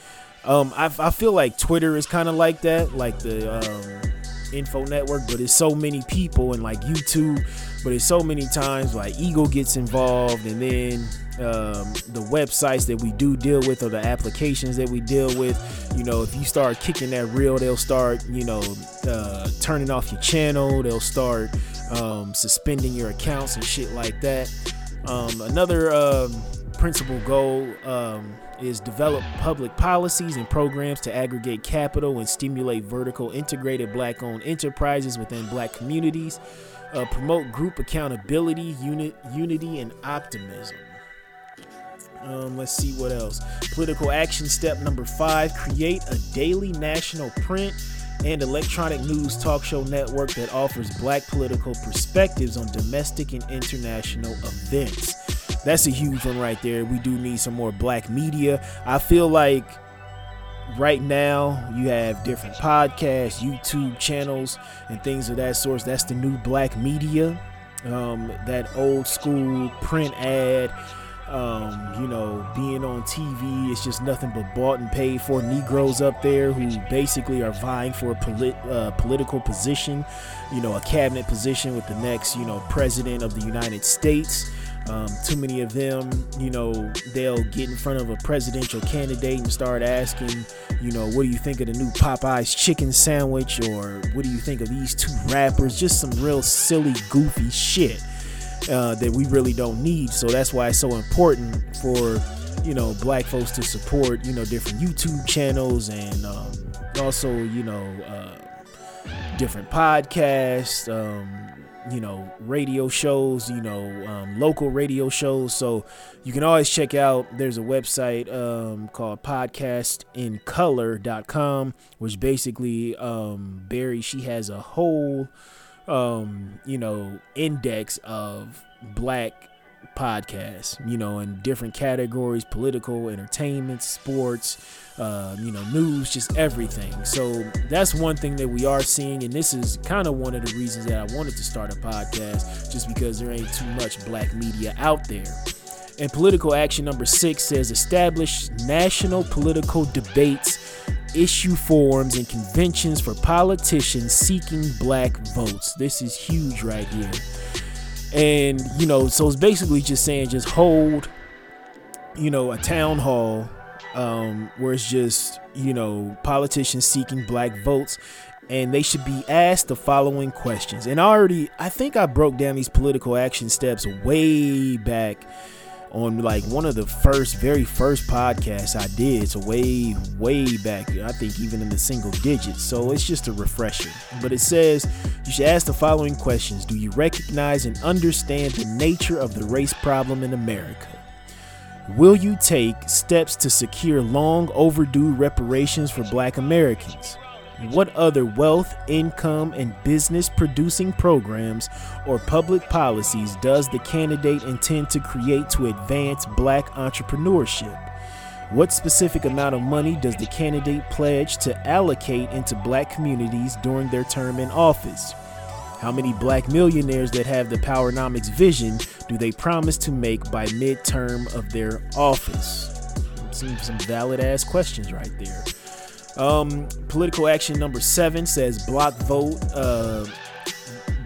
Um, I, I feel like Twitter is kind of like that, like the um, info network, but it's so many people and like YouTube, but it's so many times like ego gets involved and then um, the websites that we do deal with or the applications that we deal with you know if you start kicking that reel they'll start you know uh, turning off your channel they'll start um, suspending your accounts and shit like that. Um, another um, principal goal um, is develop public policies and programs to aggregate capital and stimulate vertical integrated black owned enterprises within black communities uh, promote group accountability unit unity and optimism um, let's see what else. Political action step number five create a daily national print and electronic news talk show network that offers black political perspectives on domestic and international events. That's a huge one right there. We do need some more black media. I feel like right now you have different podcasts, YouTube channels, and things of that sort. That's the new black media. Um, that old school print ad um, you know, being on TV, it's just nothing but bought and paid for Negroes up there who basically are vying for a polit- uh, political position, you know, a cabinet position with the next, you know, president of the United States. Um, too many of them, you know, they'll get in front of a presidential candidate and start asking, you know, what do you think of the new Popeyes chicken sandwich? Or what do you think of these two rappers? Just some real silly, goofy shit uh, that we really don't need. So that's why it's so important for you know black folks to support you know different YouTube channels and um, also you know uh, different podcasts. Um, you know radio shows you know um, local radio shows. So you can always check out there's a website um, called podcastincolor.com which basically um, barry she has a whole um, you know, index of black podcasts, you know, in different categories political, entertainment, sports, uh, you know, news, just everything. So that's one thing that we are seeing. And this is kind of one of the reasons that I wanted to start a podcast, just because there ain't too much black media out there. And political action number six says establish national political debates issue forums and conventions for politicians seeking black votes. This is huge right here. And, you know, so it's basically just saying just hold, you know, a town hall um, where it's just, you know, politicians seeking black votes. And they should be asked the following questions. And I already, I think I broke down these political action steps way back on like one of the first, very first podcasts I did. So way, way back. I think even in the single digits. So it's just a refresher. But it says you should ask the following questions: Do you recognize and understand the nature of the race problem in America? Will you take steps to secure long overdue reparations for black Americans? What other wealth, income, and business producing programs or public policies does the candidate intend to create to advance black entrepreneurship? What specific amount of money does the candidate pledge to allocate into black communities during their term in office? How many black millionaires that have the Powernomics vision do they promise to make by midterm of their office? Some, some valid ass questions right there. Um, political action number seven says block vote. Uh,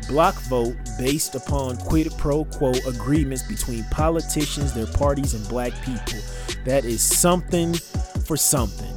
block vote based upon quid pro quo agreements between politicians, their parties, and black people. That is something for something.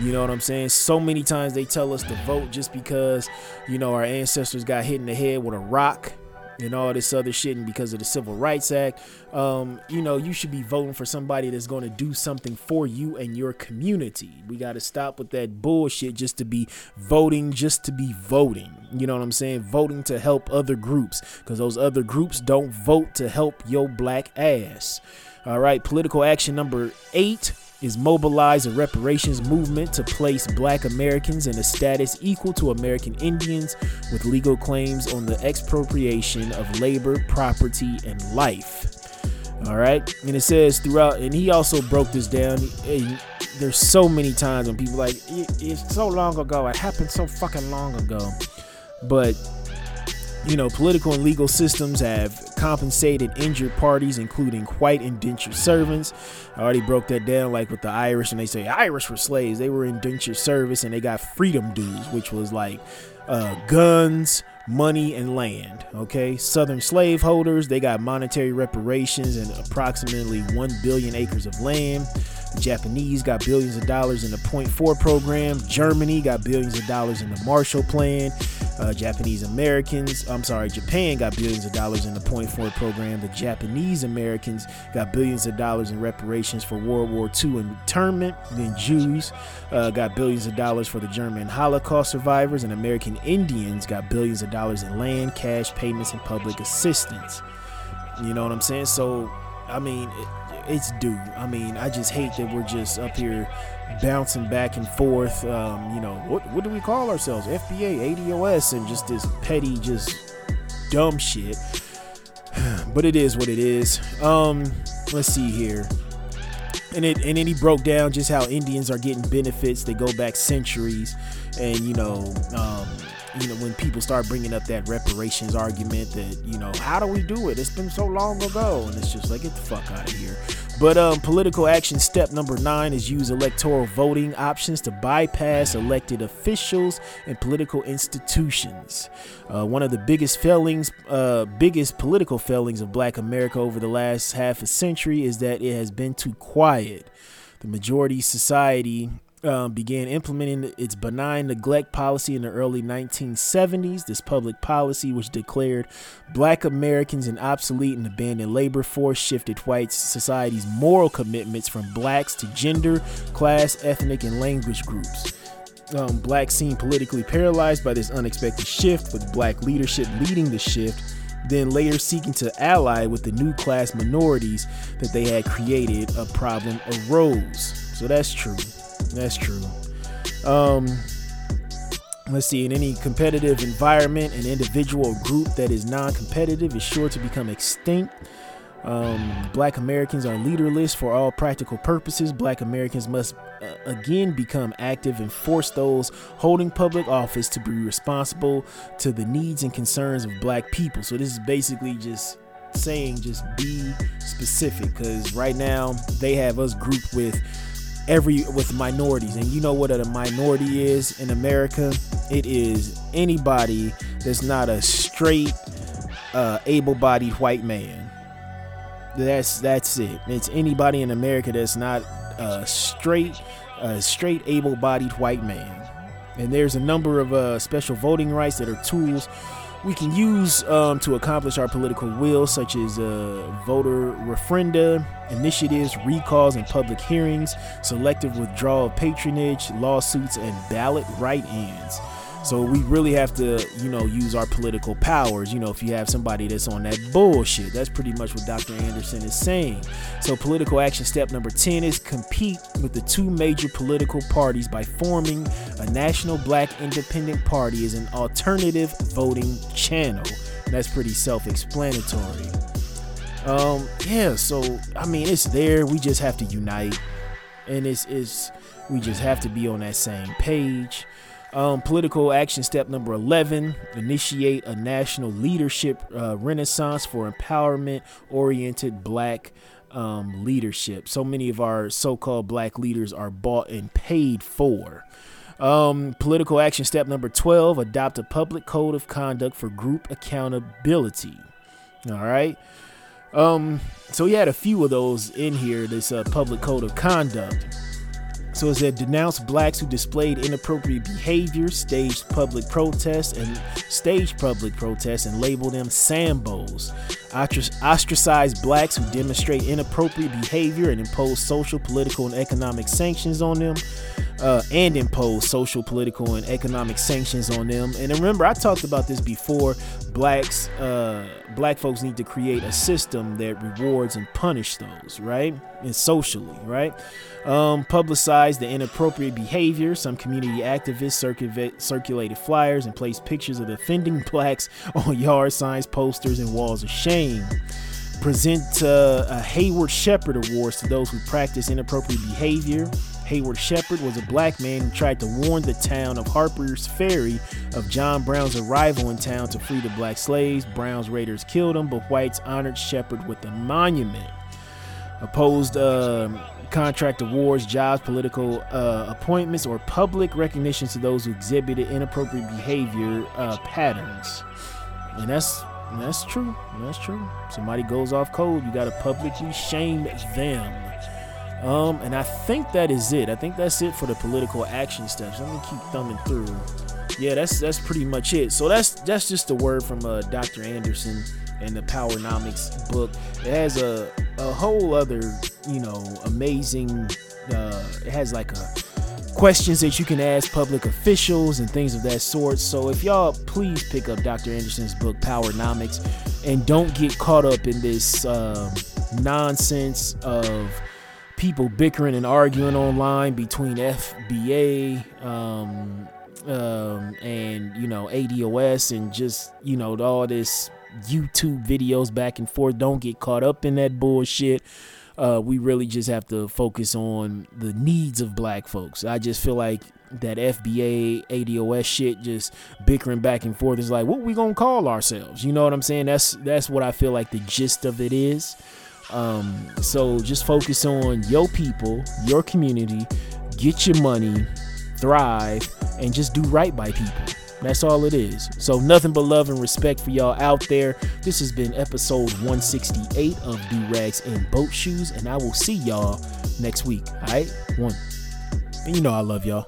You know what I'm saying? So many times they tell us to vote just because, you know, our ancestors got hit in the head with a rock and all this other shit and because of the civil rights act um, you know you should be voting for somebody that's going to do something for you and your community. We got to stop with that bullshit just to be voting just to be voting. You know what i'm saying? Voting to help other groups because those other groups don't vote to help your black ass. All right political action number eight is mobilize a reparations movement to place black Americans in a status equal to American Indians with legal claims on the expropriation of labor, property, and life. All right. And it says throughout, and he also broke this down. Eh, there's so many times when people like, it's so long ago. It happened so fucking long ago. But you know, political and legal systems have compensated injured parties, including white indentured servants. I already broke that down, like with the Irish, and they say Irish were slaves. They were indentured service and they got freedom dues, which was like uh, guns, money, and land. Okay, Southern slaveholders, they got monetary reparations and approximately 1 billion acres of land. Japanese got billions of dollars in the Point Four program. Germany got billions of dollars in the Marshall Plan. Uh, Japanese Americans, I'm sorry, Japan got billions of dollars in the Point Four program. The Japanese Americans got billions of dollars in reparations for World War II and internment. Then Jews uh, got billions of dollars for the German Holocaust survivors, and American Indians got billions of dollars in land, cash payments, and public assistance. You know what I'm saying? So, I mean, it, it's due. I mean, I just hate that we're just up here bouncing back and forth. Um, you know, what what do we call ourselves? FBA, ADOS, and just this petty, just dumb shit. but it is what it is. Um, let's see here. And it and then he broke down just how Indians are getting benefits. They go back centuries, and you know, um, you know, when people start bringing up that reparations argument that, you know, how do we do it? It's been so long ago. And it's just like, get the fuck out of here. But um, political action step number nine is use electoral voting options to bypass elected officials and political institutions. Uh, one of the biggest failings, uh, biggest political failings of Black America over the last half a century is that it has been too quiet. The majority society um, began implementing its benign neglect policy in the early 1970s. This public policy, which declared black Americans an obsolete and abandoned labor force, shifted white society's moral commitments from blacks to gender, class, ethnic, and language groups. Um, blacks seemed politically paralyzed by this unexpected shift, with black leadership leading the shift then later seeking to ally with the new class minorities that they had created, a problem arose. So that's true. That's true. Um, let's see. In any competitive environment, an individual group that is non-competitive is sure to become extinct. Um, black Americans are leaderless for all practical purposes. Black Americans must uh, again become active and force those holding public office to be responsible to the needs and concerns of black people. So, this is basically just saying just be specific because right now they have us grouped with every with minorities. And you know what a minority is in america? It is anybody that's not a straight uh, able-bodied white man. That's that's it. It's anybody in america that's not a straight a straight able-bodied white man. And there's a number of uh, special voting rights that are tools we can use um, to accomplish our political will, such as uh, voter referenda, initiatives, recalls, and public hearings, selective withdrawal of patronage, lawsuits, and ballot write ins. So we really have to, you know, use our political powers. You know, if you have somebody that's on that bullshit, that's pretty much what Dr. Anderson is saying. So political action step number 10 is compete with the two major political parties by forming a national black independent party as an alternative voting channel. That's pretty self-explanatory. Um, yeah, so I mean it's there. We just have to unite. And it's it's we just have to be on that same page. Um, political action step number 11 initiate a national leadership uh, renaissance for empowerment oriented black um, leadership. So many of our so called black leaders are bought and paid for. Um, political action step number 12 adopt a public code of conduct for group accountability. All right. Um, so we had a few of those in here, this uh, public code of conduct. So it said denounce blacks who displayed inappropriate behavior, staged public protests, and staged public protests, and label them Sambos. Ostracize blacks who demonstrate inappropriate behavior and impose social, political, and economic sanctions on them uh, and impose social, political, and economic sanctions on them. And remember, I talked about this before. Blacks, uh, black folks need to create a system that rewards and punish those, right? And socially, right? Um, publicize the inappropriate behavior. Some community activists circu- circulated flyers and placed pictures of offending blacks on yard signs, posters, and walls of shame present uh, a Heyward Shepherd Awards to those who practice inappropriate behavior Heyward Shepherd was a black man who tried to warn the town of Harper's Ferry of John Brown's arrival in town to free the black slaves. Brown's raiders killed him, but whites honored Shepherd with a monument. Opposed uh, contract awards, jobs, political uh, appointments, or public recognition to those who exhibited inappropriate behavior uh, patterns. And that's that's true. That's true. Somebody goes off code, you got to publicly shame them. Um, and I think that is it. I think that's it for the political action steps. Let me keep thumbing through. Yeah, that's that's pretty much it. So that's that's just a word from uh, Dr. Anderson and the Powernomics book. It has a a whole other, you know, amazing. Uh, it has like a questions that you can ask public officials and things of that sort. So if y'all please pick up Dr. Anderson's book Powernomics and don't get caught up in this um, nonsense of people bickering and arguing online between FBA um, um, and you know ADOS and just you know all this YouTube videos back and forth. Don't get caught up in that bullshit. Uh, we really just have to focus on the needs of black folks. I just feel like that FBA ADOS shit just bickering back and forth is like what we gonna call ourselves. You know what I'm saying? That's that's what I feel like the gist of it is. Um, so just focus on your people, your community, get your money, thrive, and just do right by people. That's all it is. So nothing but love and respect for y'all out there. This has been episode 168 of Do Rags and Boat Shoes, and I will see y'all next week. All right, one. And you know I love y'all.